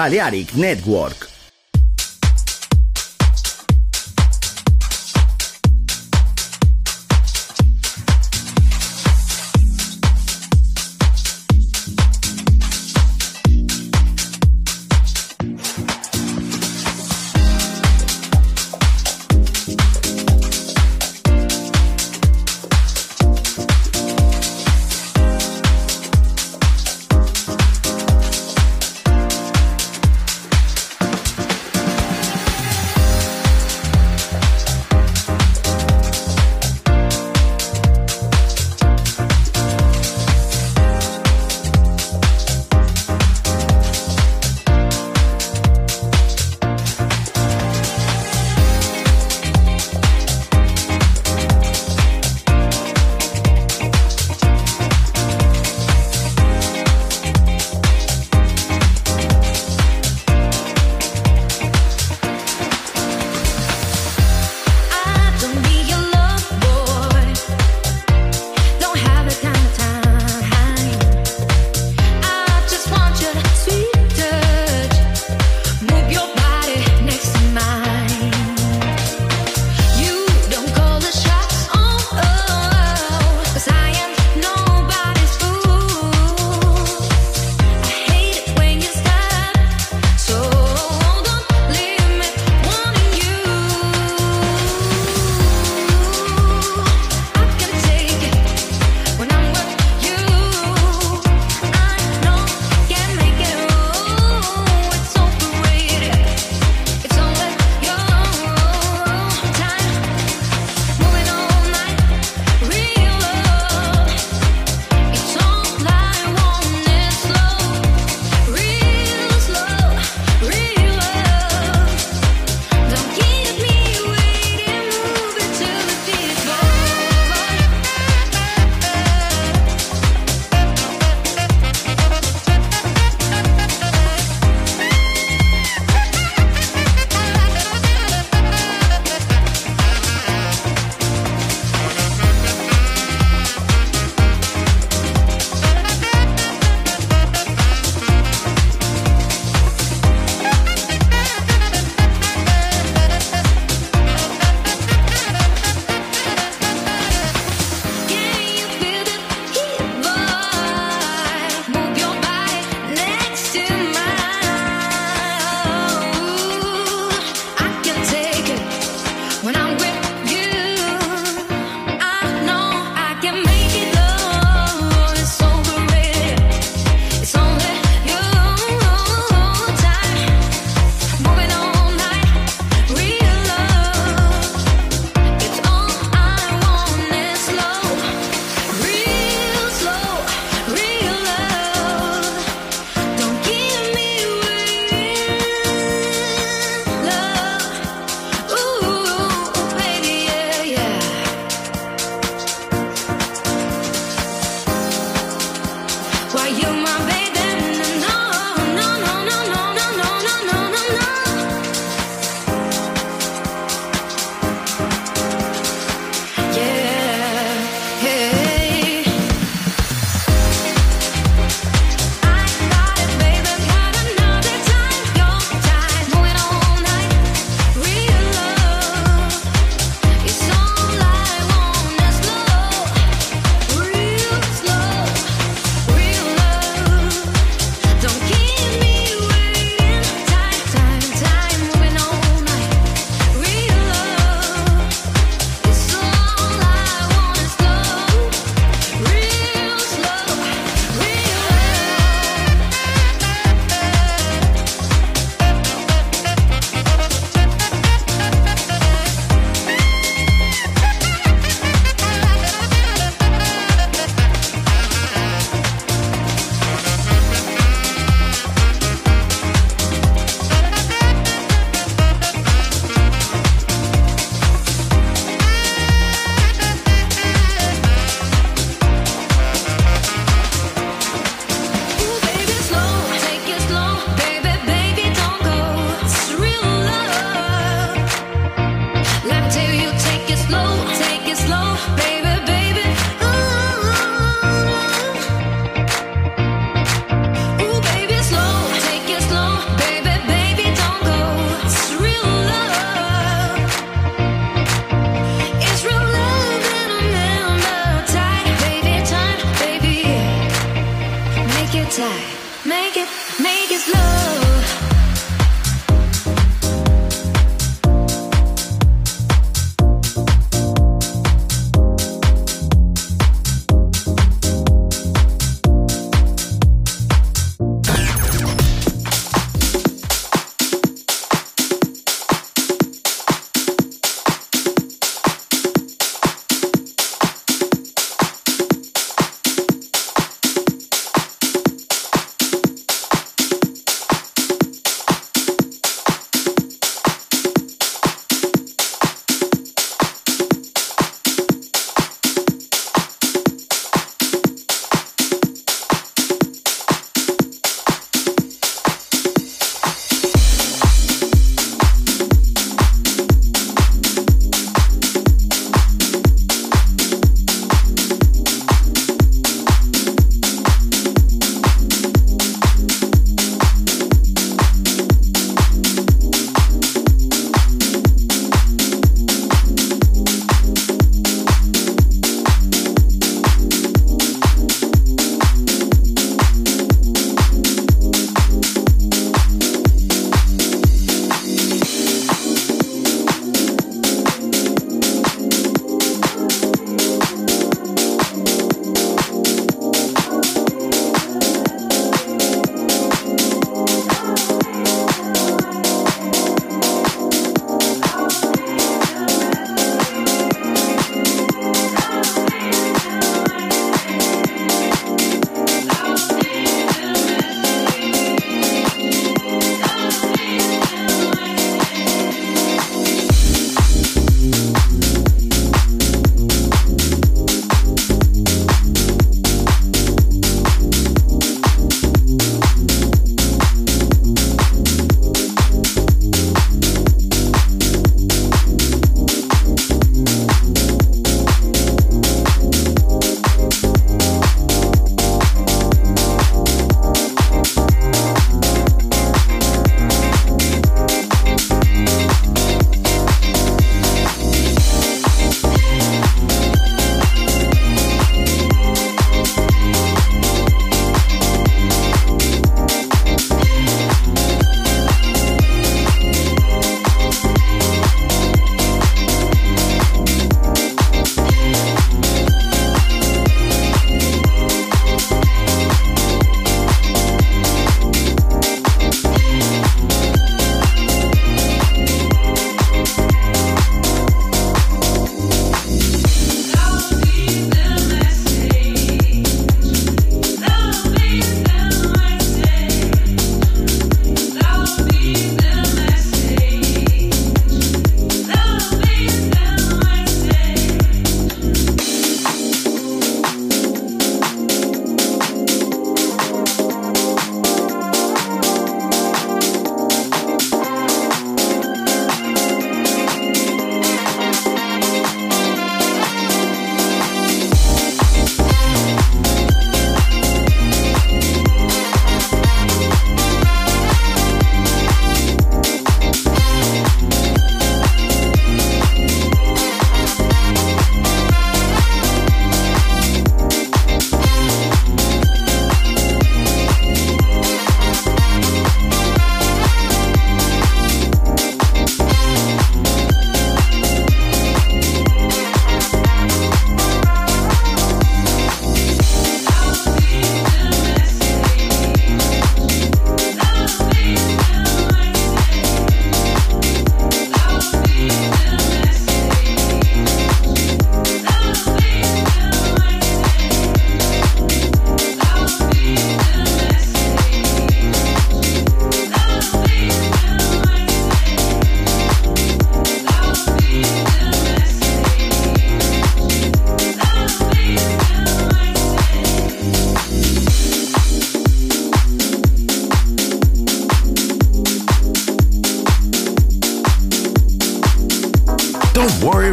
Balearic Network.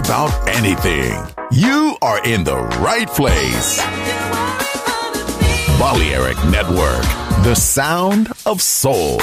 About anything, you are in the right place. Balearic Network, the sound of soul.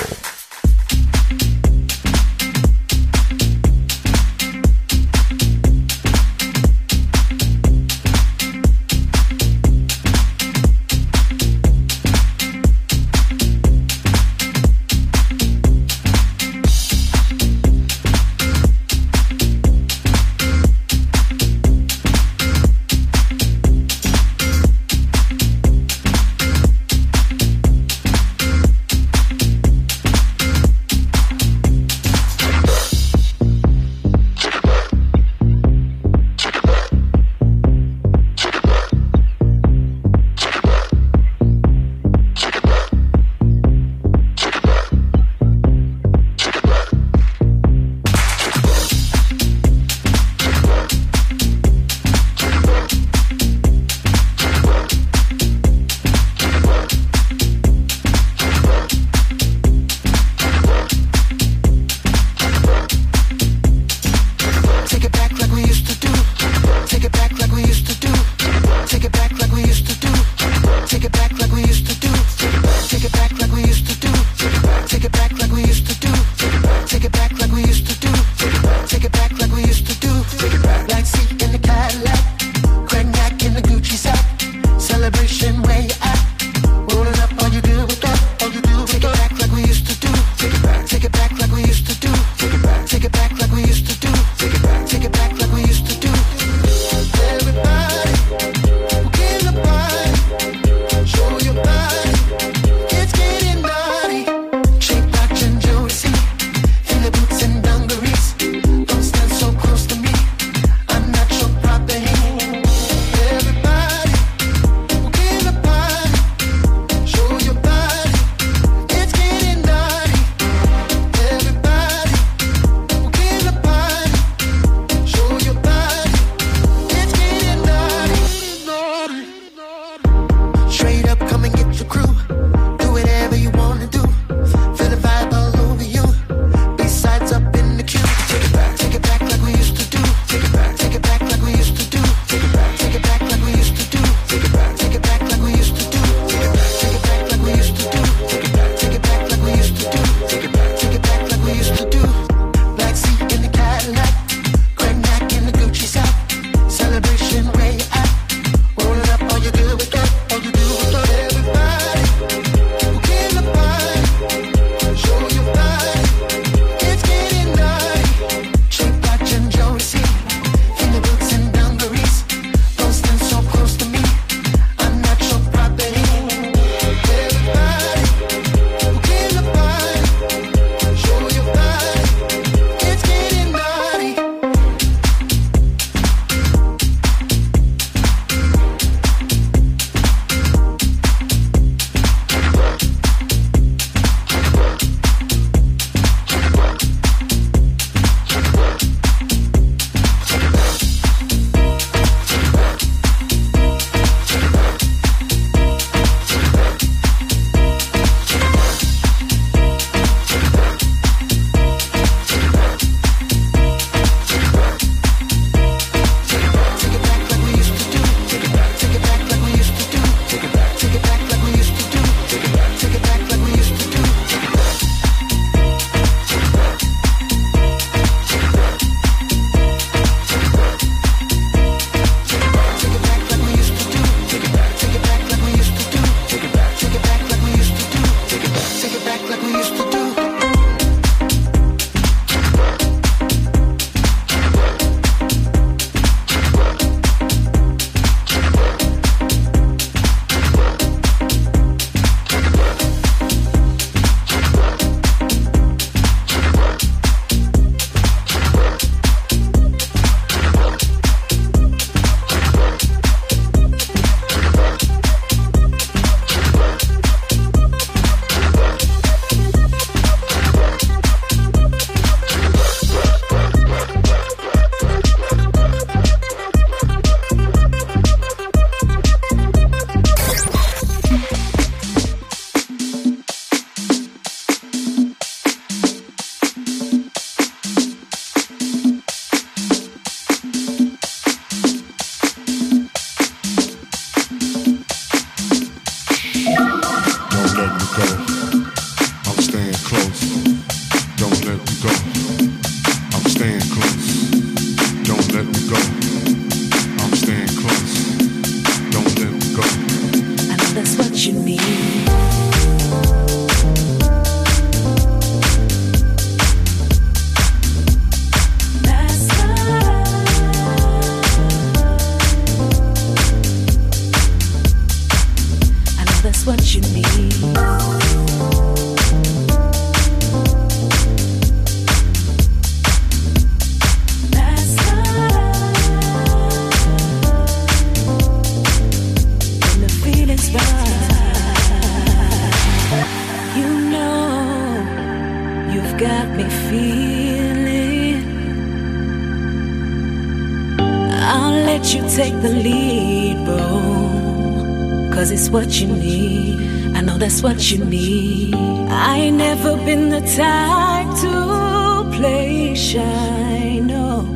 What you need. I ain't never been the type to play shy. No,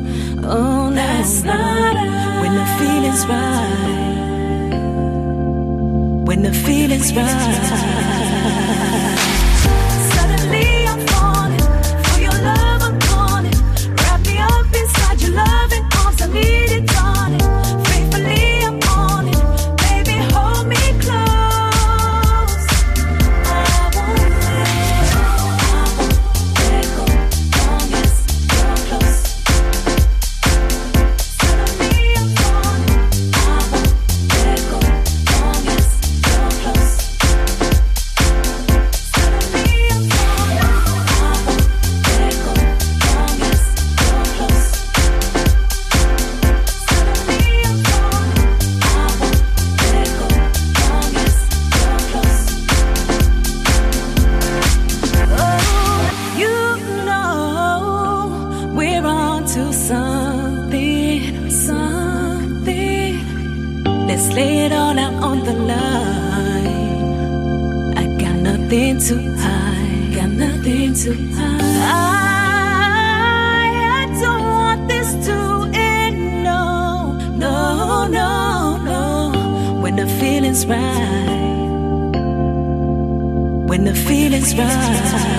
oh, no. That's not When the feeling's right. When the feeling's right. Lay it all out on the line. I got nothing to hide. Got nothing to hide. I, I don't want this to end. No, no, no, no. When the feeling's right. When the feeling's right.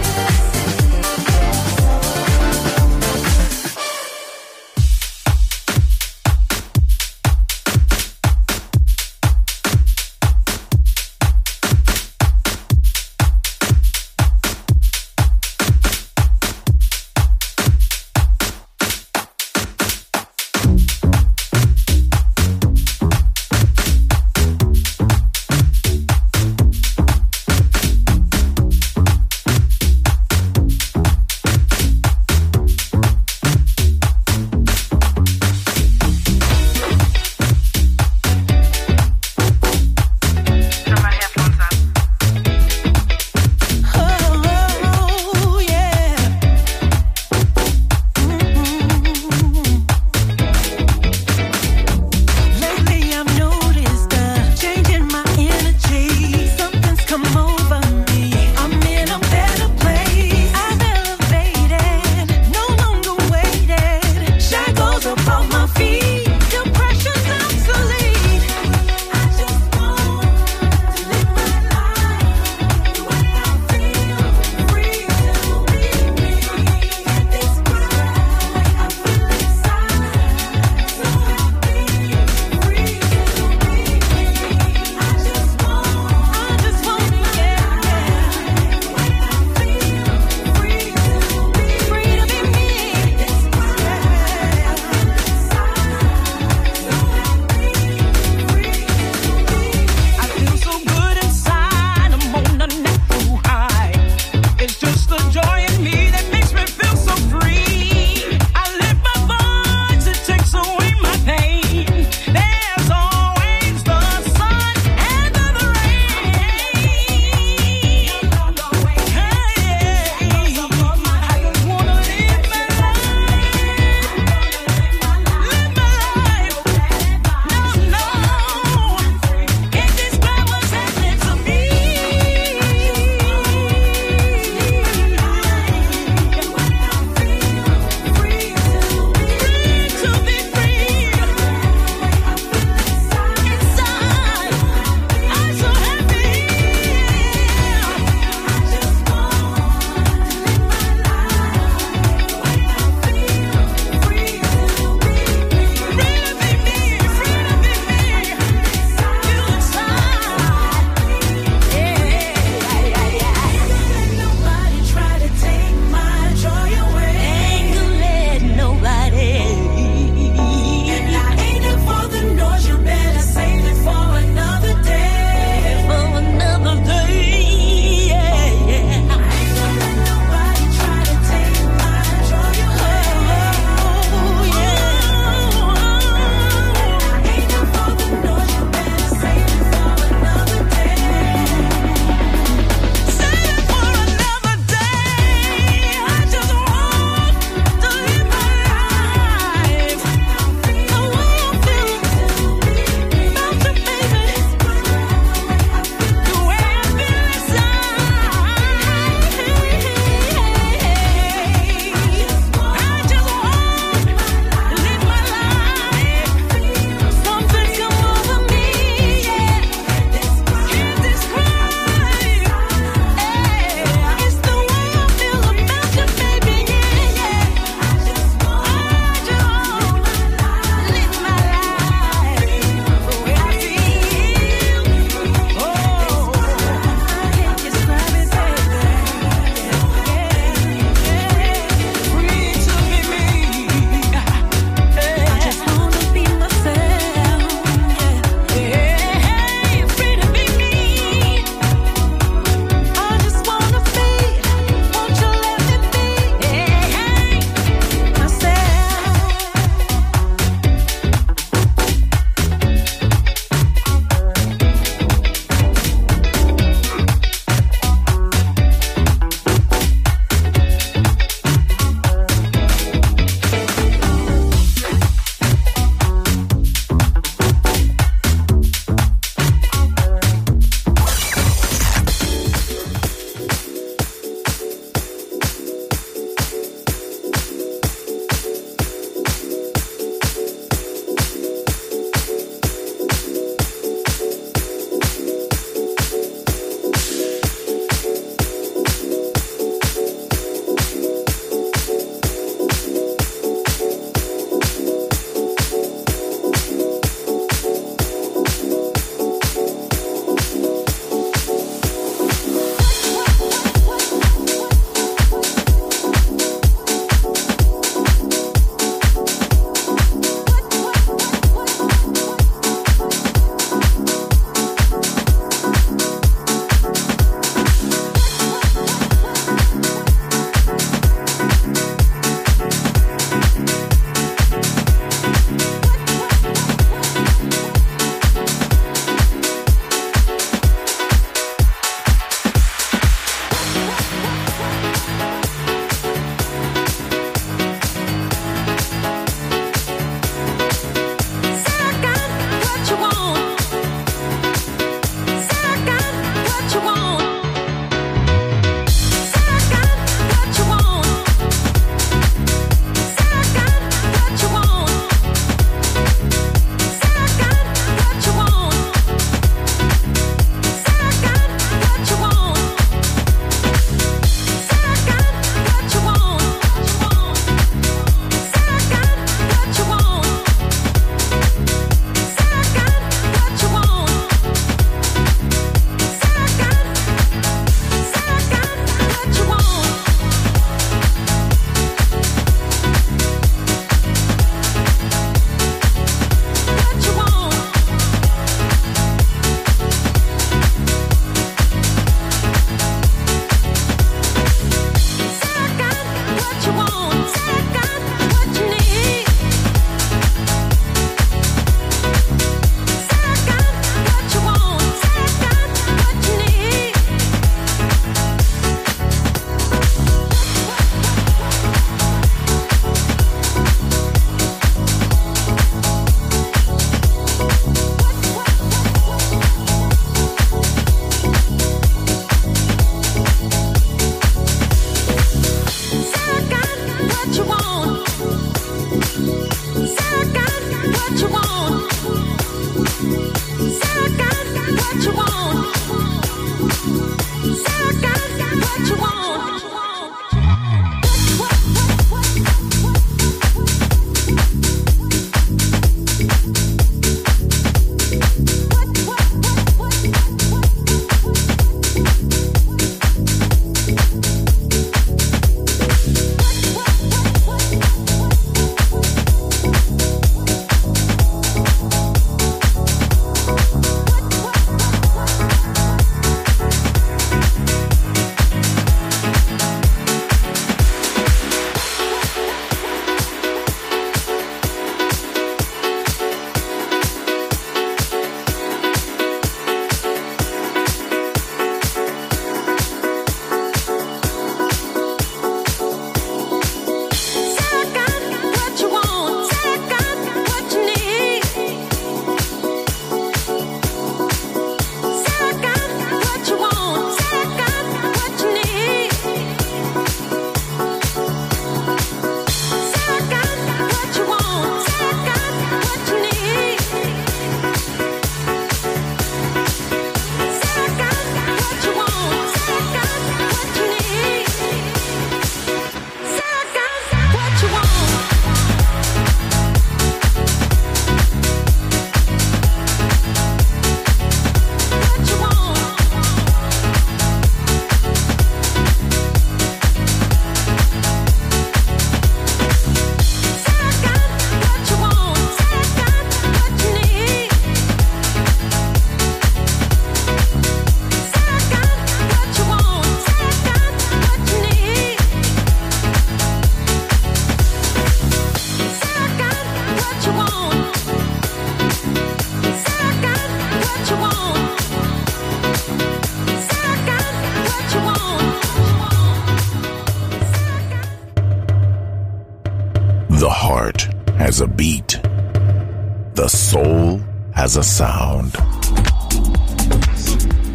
A sound.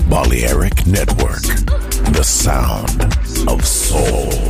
Balearic Network, the sound of soul.